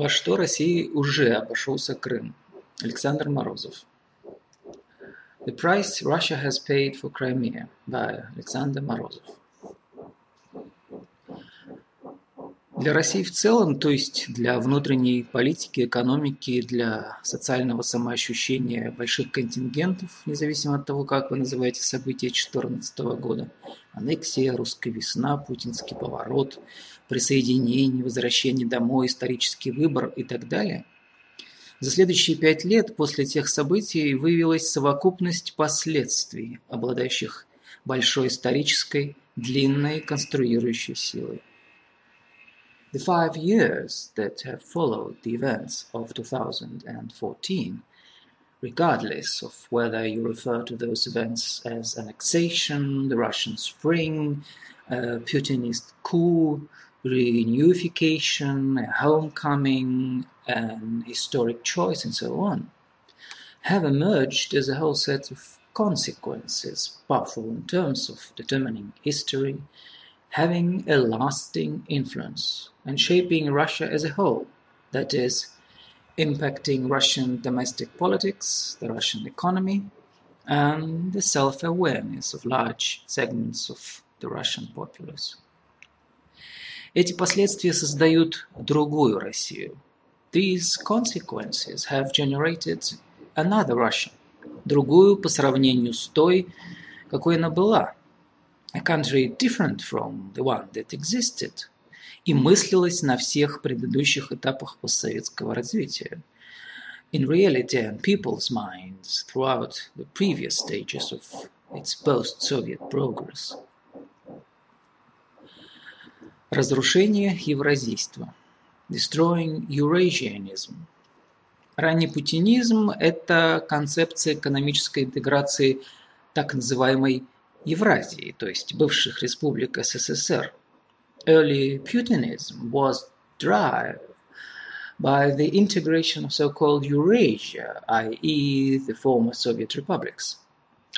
Во что России уже обошелся Крым? Александр Морозов. The price Russia has paid for Crimea by Alexander Morozov. Для России в целом, то есть для внутренней политики, экономики, для социального самоощущения больших контингентов, независимо от того, как вы называете события 2014 года, аннексия, русская весна, путинский поворот, присоединение, возвращение домой, исторический выбор и так далее, за следующие пять лет после тех событий выявилась совокупность последствий, обладающих большой исторической, длинной конструирующей силой. The five years that have followed the events of 2014, regardless of whether you refer to those events as annexation, the Russian Spring, a Putinist coup, reunification, a homecoming, an historic choice, and so on, have emerged as a whole set of consequences, powerful in terms of determining history, having a lasting influence, and shaping Russia as a whole, that is, impacting Russian domestic politics, the Russian economy, and the self awareness of large segments of the Russian populace. Эти последствия создают другую Россию. These consequences have generated another Russia, другую по сравнению с той, какой она была. A country different from the one that existed. И мыслилась на всех предыдущих этапах постсоветского развития. In reality and people's minds throughout the previous stages of its post-Soviet progress. Разрушение евразийства. Destroying Eurasianism. Ранний путинизм – это концепция экономической интеграции так называемой Евразии, то есть бывших республик СССР. Early Putinism was driven by the integration of so-called Eurasia, i.e. the former Soviet republics.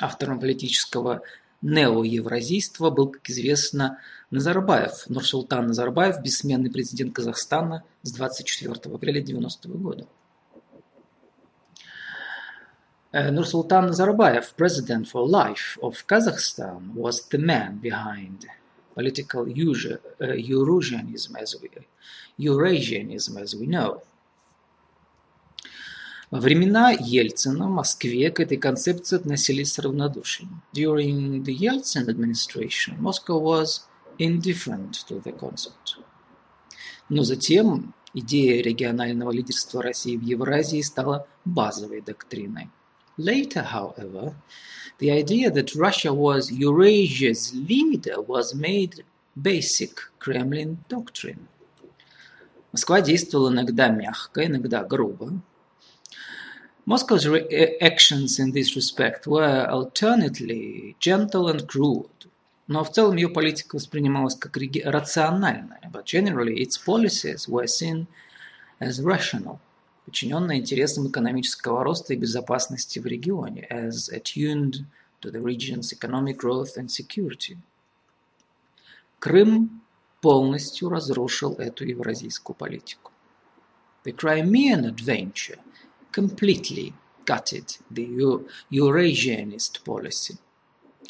Автором политического неоевразийства был, как известно, Назарбаев, Нурсултан Назарбаев, бессменный президент Казахстана с 24 апреля 90 года. Nursultan Nazarbayev, president for life of Kazakhstan, was the man behind political Eurasianism as we, Eurasianism as we know. Во времена Ельцина в Москве к этой концепции относились с равнодушием. During the Yeltsin administration, Moscow was indifferent to the concept. Но затем идея регионального лидерства России в Евразии стала базовой доктриной. Later, however, the idea that Russia was Eurasia's leader was made basic Kremlin doctrine. Москва действовала иногда мягко, иногда грубо. Moscow's actions in this respect were alternately gentle and cruel, но в целом ее политика воспринималась как рациональная, but generally its policies were seen as rational, подчиненная интересам экономического роста и безопасности в регионе, as attuned to the region's economic growth and security. Крым полностью разрушил эту евразийскую политику. The Crimean adventure completely gutted the Eurasianist policy –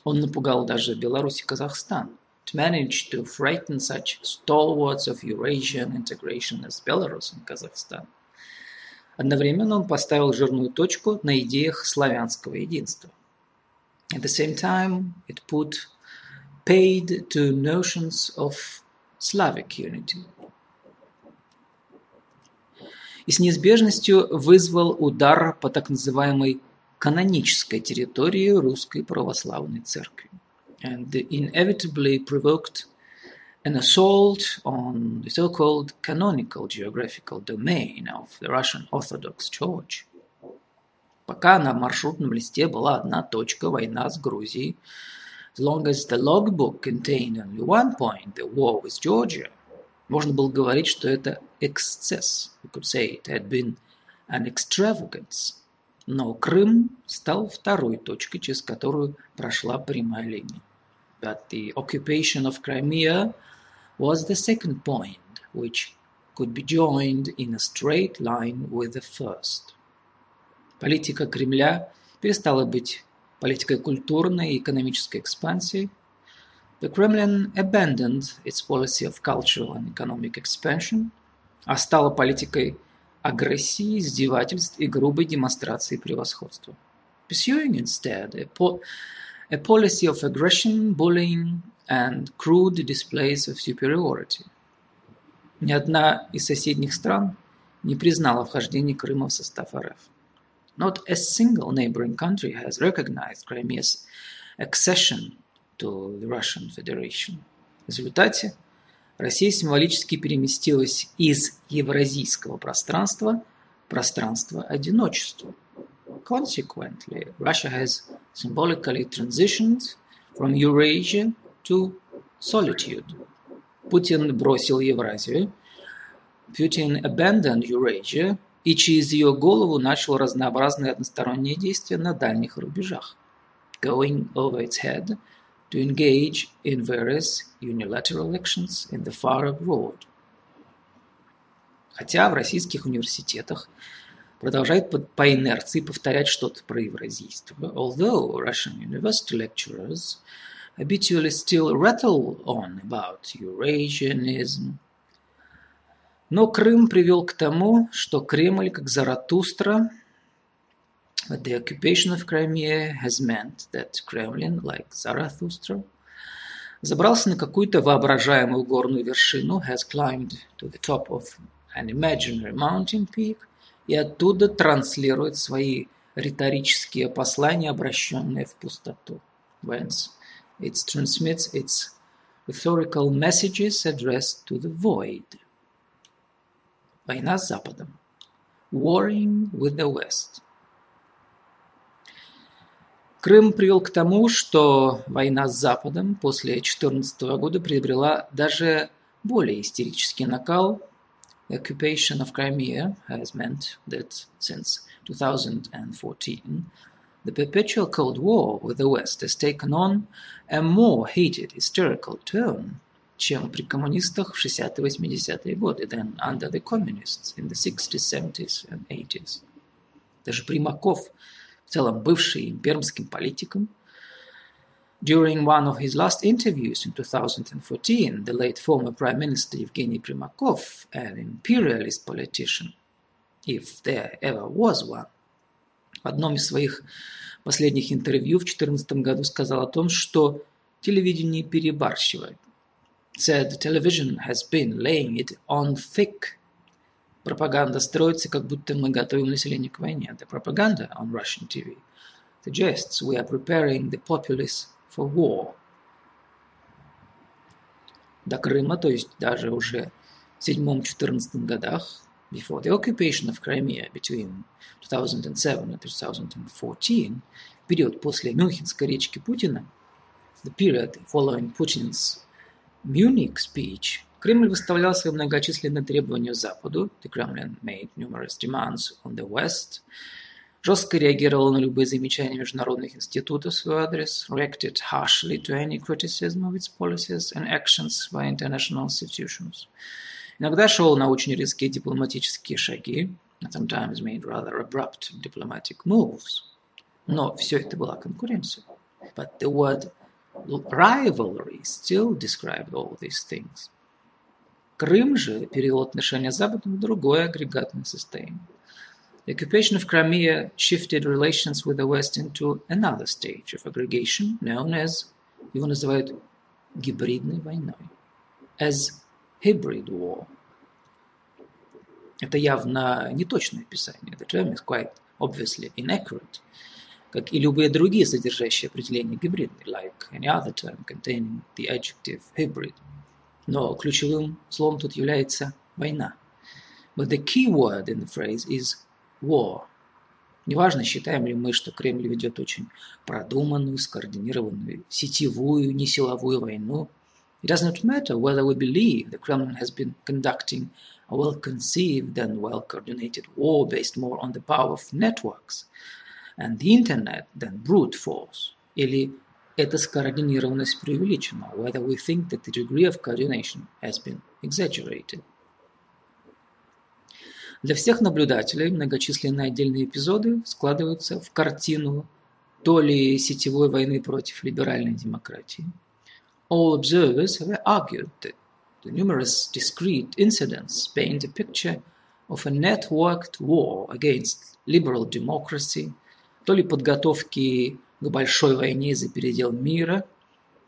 Он напугал даже Беларусь и Казахстан. It managed to frighten such stalwarts of Eurasian integration as Belarus and Kazakhstan. Одновременно он поставил жирную точку на идеях славянского единства. At the same time, it put paid to notions of Slavic unity. И с неизбежностью вызвал удар по так называемой канонической территории Русской Православной Церкви and inevitably provoked an assault on the so-called canonical geographical domain of the Russian Orthodox Church. Пока на маршрутном листе была одна точка «Война с Грузией», as long as the logbook contained only one point, the war with Georgia, можно было говорить, что это эксцесс. You could say it had been an extravagance. Но Крым стал второй точкой, через которую прошла прямая линия. But the occupation of Crimea was the second point, which could be joined in a straight line with the first. Политика Кремля перестала быть политикой культурной и экономической экспансии. The Kremlin abandoned its policy of cultural and economic expansion, а стала политикой агрессии, издевательств и грубой демонстрации превосходства. Pursuing instead a, po a policy of aggression, bullying and crude displays of superiority. Ни одна из соседних стран не признала вхождение Крыма в состав РФ. Not a single neighboring country has recognized Crimea's accession to the Russian Federation. В результате Россия символически переместилась из евразийского пространства в пространство одиночества. Consequently, Russia has symbolically transitioned from Eurasia to solitude. Путин бросил Евразию. Putin abandoned Eurasia и через ее голову начал разнообразные односторонние действия на дальних рубежах. Going over its head – to engage in various unilateral actions in the far abroad. Хотя в российских университетах продолжают по, по инерции повторять что-то про евразийство. Although Russian university lecturers habitually still rattle on about Eurasianism. Но Крым привел к тому, что Кремль, как Заратустра, But the occupation of Crimea has meant that Kremlin, like Zarathustra, забрался на какую-то воображаемую горную вершину, has climbed to the top of an imaginary mountain peak, и оттуда транслирует свои риторические послания, обращенные в пустоту. Whence it transmits its rhetorical messages addressed to the void. Война с Западом. Warring with the West. Крым привел к тому, что война с Западом после 2014 года приобрела даже более истерический накал. The occupation of Crimea has meant that since 2014, the perpetual Cold War with the West has taken on a more heated hysterical tone, чем при коммунистах в 60-80-е годы, than under the communists in the 60s, 70s and 80s. Даже Примаков – целом бывший пермским политиком. During one of his last interviews in 2014, the late former Prime Minister Evgeny Primakov, an imperialist politician, if there ever was one, в одном из своих последних интервью в 2014 году сказал о том, что телевидение перебарщивает. Said television has been laying it on thick Пропаганда строится, как будто мы готовим население к войне. The propaganda on Russian TV suggests we are preparing the populace for war. До Крыма, то есть даже уже в 7-14 годах, before the occupation of Crimea between 2007 and 2014, период после Мюнхенской речки Путина, the period following Putin's Munich speech, Кремль выставлял свои многочисленные требования Западу, the Kremlin made numerous demands on the West, жестко реагировал на любые замечания международных институтов в свой адрес, reacted harshly to any criticism of its policies and actions by international institutions. Иногда шел на очень резкие дипломатические шаги, sometimes made rather abrupt diplomatic moves. Но все это была конкуренция. But the word rivalry still described all these things. Крым же перевел отношения с Западом в другое агрегатное состояние. The occupation of Crimea shifted relations with the West into another stage of aggregation, known as, его называют гибридной войной, as hybrid war. Это явно неточное описание. The term is quite obviously inaccurate, как и любые другие содержащие определение гибридной, like any other term containing the adjective hybrid – но ключевым словом тут является война. But the key word in the phrase is war. Неважно, считаем ли мы, что Кремль ведет очень продуманную, скоординированную, сетевую, не силовую войну. It does not matter whether we believe the Kremlin has been conducting a well-conceived and well-coordinated war based more on the power of networks and the internet than brute force. Или эта скоординированность преувеличена, whether we think that the degree of coordination has been exaggerated. Для всех наблюдателей многочисленные отдельные эпизоды складываются в картину то ли сетевой войны против либеральной демократии. All observers have argued that the numerous discrete incidents paint a picture of a networked war against liberal democracy, то ли подготовки к большой войне за передел мира,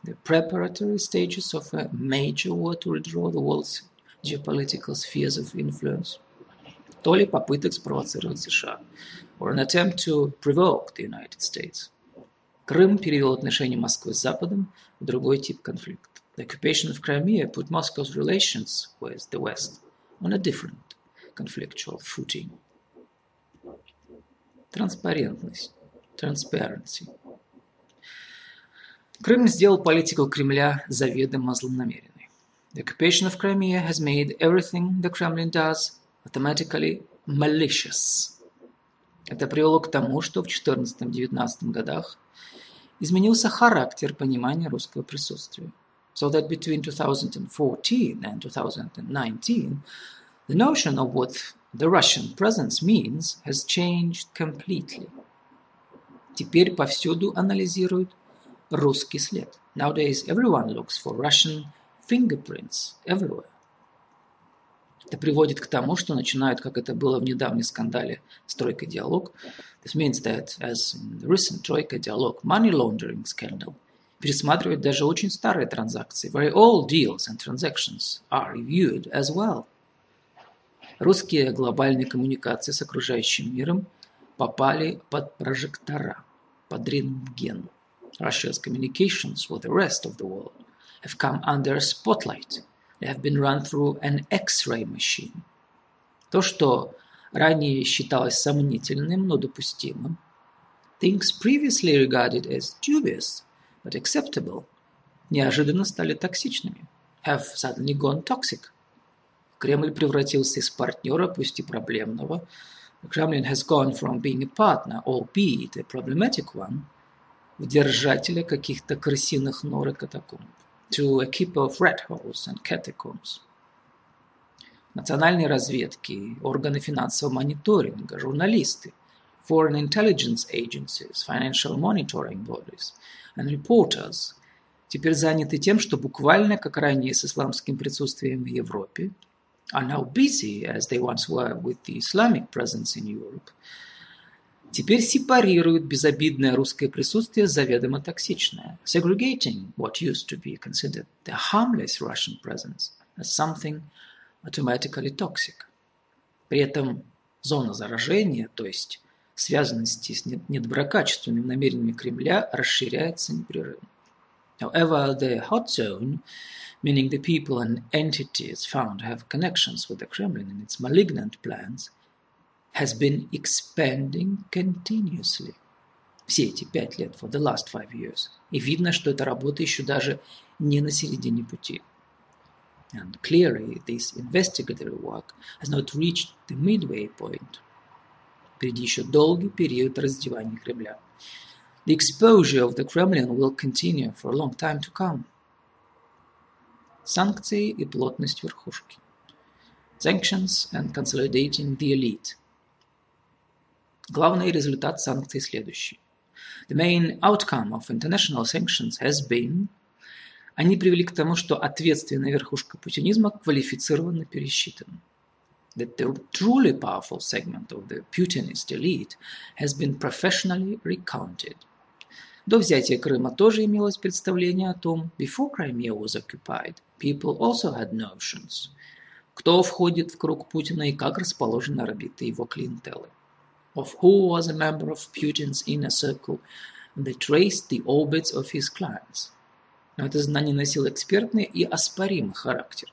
the preparatory stages of a major war to withdraw the world's geopolitical spheres of influence, то ли попыток спровоцировать США, or an attempt to provoke the United States. Крым перевел отношения Москвы с Западом в другой тип конфликта. The occupation of Crimea put Moscow's relations with the West on a different conflictual footing. Транспарентность. Transparency. Крым сделал политику Кремля заведомо злонамеренной. The occupation of Crimea has made everything the Kremlin does automatically malicious. Это привело к тому, что в 14-19 годах изменился характер понимания русского присутствия. So that between 2014 and 2019, the notion of what the Russian presence means has changed completely. Теперь повсюду анализируют русский след. Nowadays everyone looks for Russian fingerprints everywhere. Это приводит к тому, что начинают, как это было в недавнем скандале «Стройка диалог». This means that, as in the recent Troika dialogue money laundering scandal, пересматривать даже очень старые транзакции. Very old deals and transactions are reviewed as well. Русские глобальные коммуникации с окружающим миром попали под прожектора, под рентген. Russia's communications with the rest of the world have come under a spotlight – They have been run through an X-ray machine. То, что ранее считалось сомнительным, но допустимым, things previously regarded as dubious but acceptable, неожиданно стали токсичными, have suddenly gone toxic. Кремль превратился из партнера, пусть и проблемного, the Kremlin has gone from being a partner, albeit a problematic one, в держателя каких-то крысиных нор и катакомб to a keeper of rat holes and catacombs. Национальные разведки, органы финансового мониторинга, журналисты, foreign intelligence agencies, financial monitoring bodies and reporters теперь заняты тем, что буквально, как ранее с исламским присутствием в Европе, are now busy, as they once were with the Islamic presence in Europe, теперь сепарируют безобидное русское присутствие заведомо токсичное, segregating what used to be considered the harmless Russian presence as something automatically toxic. При этом зона заражения, то есть связанности с недоброкачественными намерениями Кремля, расширяется непрерывно. However, the hot zone, meaning the people and entities found to have connections with the Kremlin and its malignant plans – has been expanding continuously. Все эти пять лет, for the last five years. И видно, что эта работа еще даже не на середине пути. And clearly, this investigatory work has not reached the midway point. Впереди еще долгий период раздевания Кремля. The exposure of the Kremlin will continue for a long time to come. Санкции и плотность верхушки. Sanctions and consolidating the elite – Главный результат санкций следующий. The main outcome of international sanctions has been они привели к тому, что ответственная верхушка путинизма квалифицированно пересчитана. That the truly powerful segment of the Putinist elite has been professionally recounted. До взятия Крыма тоже имелось представление о том, before Crimea was occupied, people also had notions, кто входит в круг Путина и как расположены орбиты его клиентелы of who was a member of Putin's inner circle, and they traced the orbits of his clients. Но это знание носило экспертный и оспоримый характер.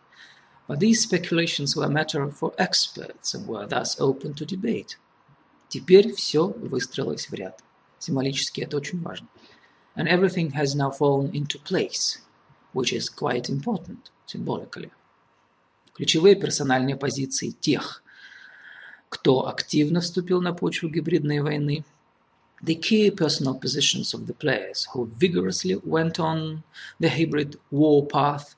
But these speculations were a matter for experts and were thus open to debate. Теперь все выстроилось в ряд. Символически это очень важно. And everything has now fallen into place, which is quite important symbolically. Ключевые персональные позиции тех, кто активно вступил на почву гибридной войны, the key personal positions of the players who vigorously went on the hybrid war path,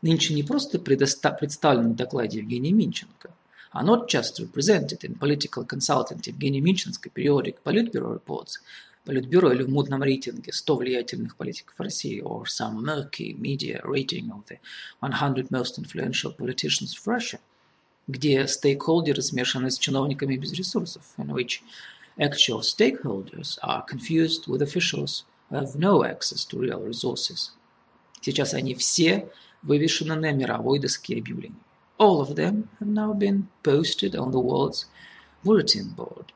нынче не просто представлены в докладе Евгения Минченко, are not just represented in political consultant Евгений Минченко periodic Politburo reports, Политбюро или в мутном рейтинге 100 влиятельных политиков России or some murky media rating of the 100 most influential politicians of Russia, где стейкхолдеры смешаны с чиновниками без ресурсов, in which actual stakeholders are confused with officials who have no access to real resources. Сейчас они все вывешены на мировой доске объявлений. All of them have now been posted on the world's bulletin board.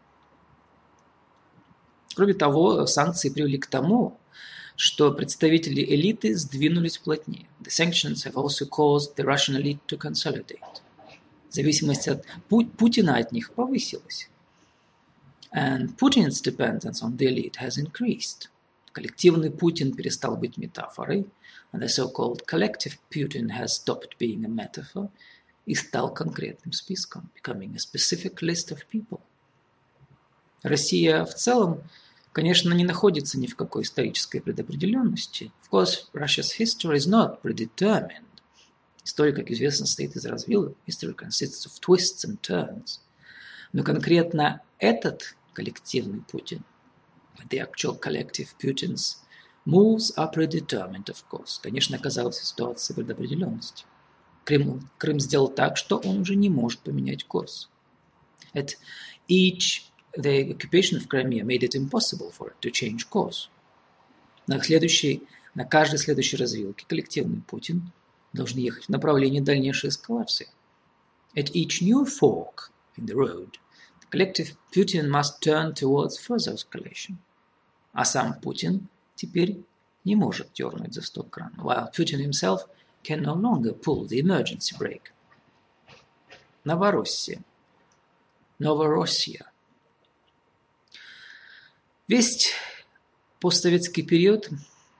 Кроме того, санкции привели к тому, что представители элиты сдвинулись плотнее. The sanctions have also caused the Russian elite to consolidate. Зависимость от Путина от них повысилась. And Putin's dependence on the elite has increased. Коллективный Путин перестал быть метафорой, and the so-called collective Putin has stopped being a metaphor, и стал конкретным списком, becoming a specific list of people. Россия в целом конечно, не находится ни в какой исторической предопределенности. Of course, Russia's history is not predetermined. История, как известно, состоит из развилок. History consists of twists and turns. Но конкретно этот коллективный Путин, the actual collective Putin's moves are predetermined, of course. Конечно, оказался в ситуации предопределенности. Крым, Крым сделал так, что он уже не может поменять курс. At each the occupation of Crimea made it impossible for it to change course. На, следующей, на каждой следующей развилке коллективный Путин должен ехать в направлении дальнейшей эскалации. At each new fork in the road, the collective Putin must turn towards further escalation. А сам Путин теперь не может дернуть за стоп-кран, while Putin himself can no longer pull the emergency brake. Новороссия. Новороссия Весь постсоветский период,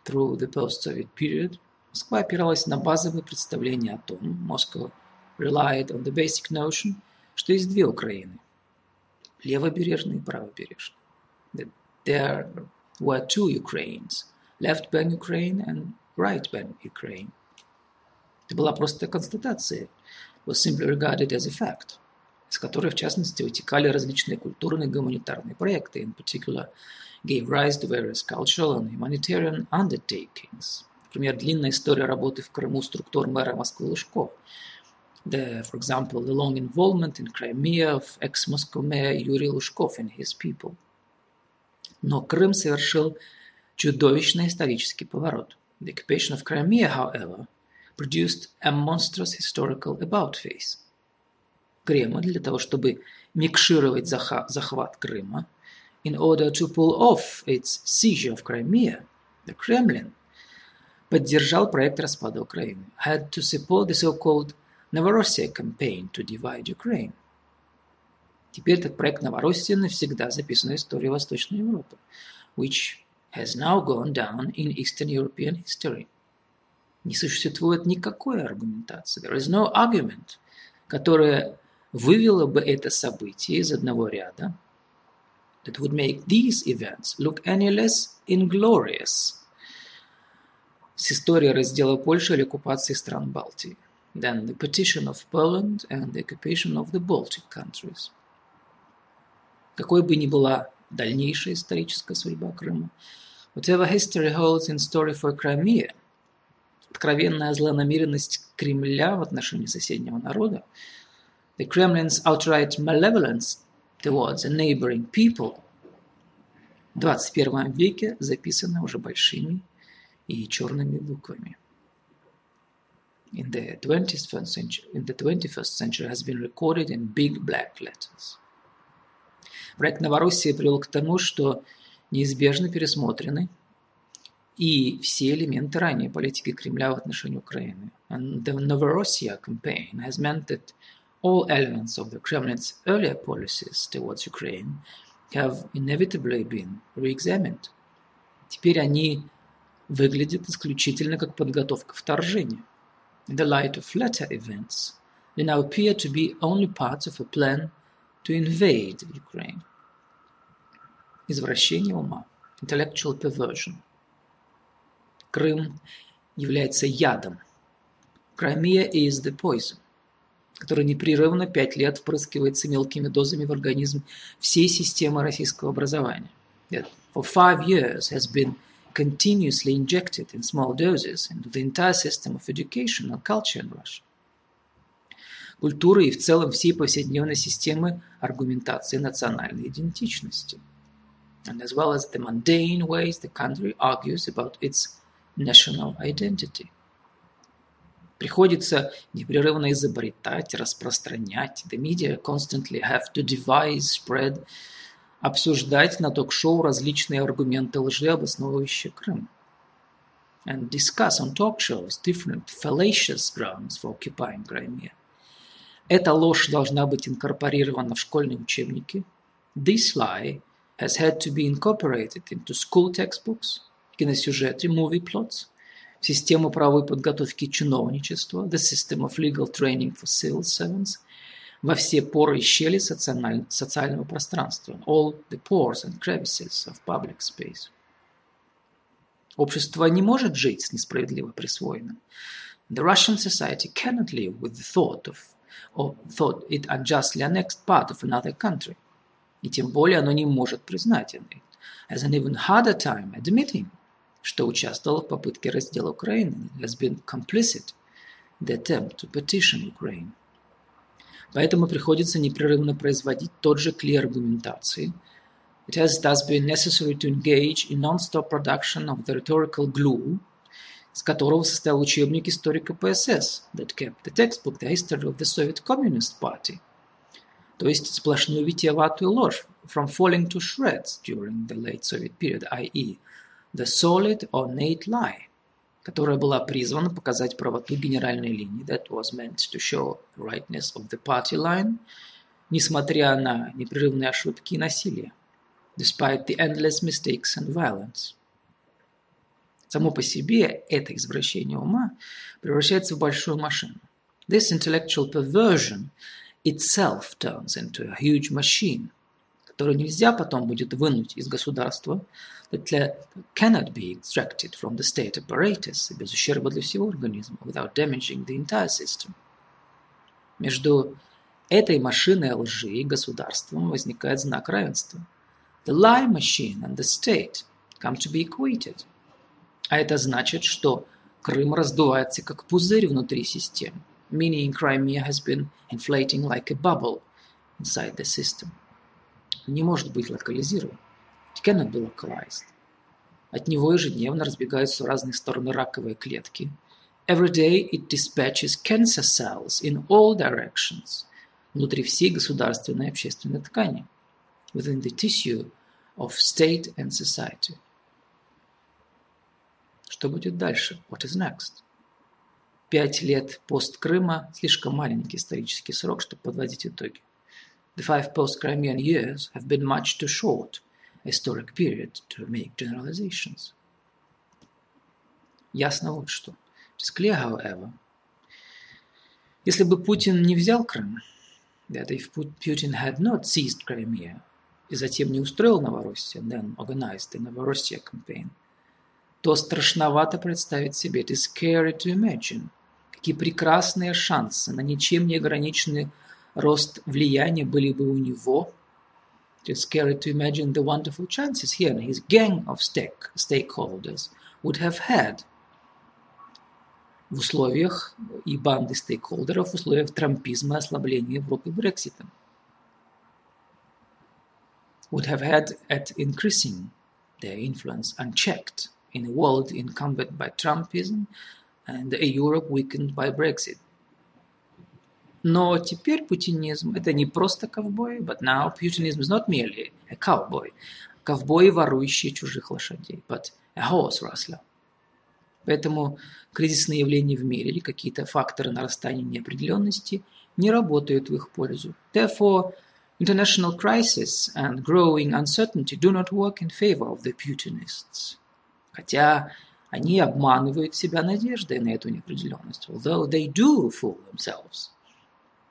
through the post-Soviet period, Москва опиралась на базовые представления о том, Moscow relied on the basic notion, что есть две Украины – левобережная и правобережная. That there were two Ukraines – left-bank Ukraine and right-bank Ukraine. Это была просто констатация, was simply regarded as a fact – из которой, в частности, вытекали различные культурные и гуманитарные проекты, in particular gave rise to various cultural and humanitarian undertakings. Например, длинная история работы в Крыму структур мэра Москвы Лужков. The, for example, the long involvement in Crimea of ex-Moscow mayor Yuri Lushkov and his people. Но Крым совершил чудовищный исторический поворот. The occupation of Crimea, however, produced a monstrous historical about-face. Кремль для того, чтобы микшировать захват Крыма, in order to pull off its seizure of Crimea, the Kremlin поддержал проект распада Украины, had to support the so-called Novorossiya campaign to divide Ukraine. Теперь этот проект Новороссия навсегда записан в истории Восточной Европы, which has now gone down in Eastern European history. Не существует никакой аргументации. There is no argument, которая вывело бы это событие из одного ряда that would make these events look any less inglorious с историей раздела Польши или оккупации стран Балтии than the partition of Poland and the occupation of the Baltic countries. Какой бы ни была дальнейшая историческая судьба Крыма, whatever history holds in story for Crimea, откровенная злонамеренность Кремля в отношении соседнего народа – the Kremlin's outright malevolence towards a neighboring people в 21 веке записано уже большими и черными буквами. In the 21st century, in the 21st century has been recorded in big black letters. Проект Новороссии привел к тому, что неизбежно пересмотрены и все элементы ранней политики Кремля в отношении Украины. And the Novorossiya campaign has meant that all elements of the Kremlin's earlier policies towards Ukraine have inevitably been re-examined. Теперь они выглядят исключительно как подготовка вторжения. In the light of latter events, they now appear to be only parts of a plan to invade Ukraine. Извращение ума, intellectual perversion. Крым является ядом. Crimea is the poison, который непрерывно пять лет впрыскивается мелкими дозами в организм всей системы российского образования. That for five years has been continuously injected in small doses into the entire system of education and culture in Russia. Культуры и в целом всей повседневной системы аргументации национальной идентичности. And as well as the mundane ways the country argues about its national identity. Приходится непрерывно изобретать, распространять. The media constantly have to devise, spread, обсуждать на ток-шоу различные аргументы лжи, обосновывающие Крым. And discuss on talk shows different fallacious grounds for occupying Crimea. Эта ложь должна быть инкорпорирована в школьные учебники. This lie has had to be incorporated into school textbooks, киносюжеты, movie plots, систему правовой подготовки чиновничества, the system of legal training for civil servants – во все поры и щели социального пространства, all the pores and crevices of public space. Общество не может жить с несправедливо присвоенным. The Russian society cannot live with the thought of or thought it unjustly annexed part of another country. И тем более оно не может признать это. Has an even harder time admitting, что участвовало в попытке раздела Украины, has been complicit the attempt to partition Ukraine. Поэтому приходится непрерывно производить тот же клей аргументации. It has thus been necessary to engage in non-stop production of the rhetorical glue, из которого состоял учебник истории КПСС, that kept the textbook The History of the Soviet Communist Party, то есть сплошную витиеватую ложь, from falling to shreds during the late Soviet period, i.e., the solid ornate lie, которая была призвана показать правоту генеральной линии, that was meant to show rightness of the party line, несмотря на непрерывные ошибки и насилие, despite the endless mistakes and violence. Само по себе это извращение ума превращается в большую машину. This intellectual perversion itself turns into a huge machine – которую нельзя потом будет вынуть из государства, that cannot be extracted from the state apparatus без ущерба для всего организма, without damaging the entire system. Между этой машиной лжи и государством возникает знак равенства. The lie machine and the state come to be equated. А это значит, что Крым раздувается как пузырь внутри системы, meaning Crimea has been inflating like a bubble inside the system не может быть локализирован. Cannot be localized. От него ежедневно разбегаются в разные стороны раковые клетки. Every day it dispatches cancer cells in all directions внутри всей государственной и общественной ткани. Within the tissue of state and society. Что будет дальше? What is next? Пять лет пост Крыма – слишком маленький исторический срок, чтобы подводить итоги. The five post-Crimean years have been much too short historic period to make generalizations. Ясно вот что. It is clear, however, если бы Путин не взял Крым, that if Putin had not seized Crimea и затем не устроил Новороссия, then organized the Novorossiya campaign, то страшновато представить себе, it is scary to imagine, какие прекрасные шансы на ничем не ограниченные рост влияния были бы у него. It's scary to imagine the wonderful chances he and his gang of stake, stakeholders would have had в условиях и банды стейкхолдеров, в условиях трампизма и ослабления Европы Брекситом. Would have had at increasing their influence unchecked in a world encumbered by Trumpism and a Europe weakened by Brexit. Но теперь путинизм – это не просто ковбой, but now Putinism is not merely a cowboy, ковбой, ворующий чужих лошадей, but a horse rustler. Поэтому кризисные явления в мире или какие-то факторы нарастания неопределенности не работают в их пользу. Therefore, international crisis and growing uncertainty do not work in favor of the Putinists. Хотя они обманывают себя надеждой на эту неопределенность, although they do fool themselves.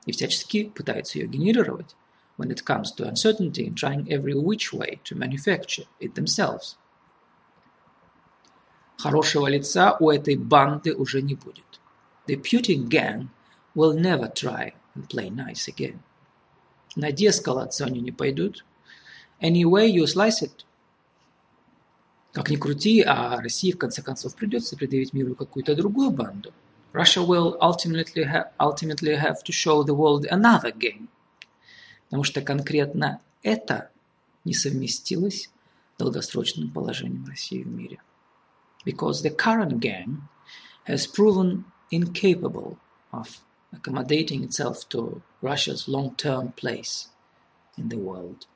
И всячески пытаются ее генерировать when it comes to uncertainty trying every which way to manufacture it themselves. Хорошего лица у этой банды уже не будет. The Putin gang will never try and play nice again. На деэскалацию они не пойдут. Any way you slice it. Как ни крути, а России в конце концов придется предъявить миру какую-то другую банду. Russia will ultimately have, ultimately have to show the world another game. Потому что конкретно это не совместилось с долгосрочным положением России в мире. Because the current gang has proven incapable of accommodating itself to Russia's long-term place in the world.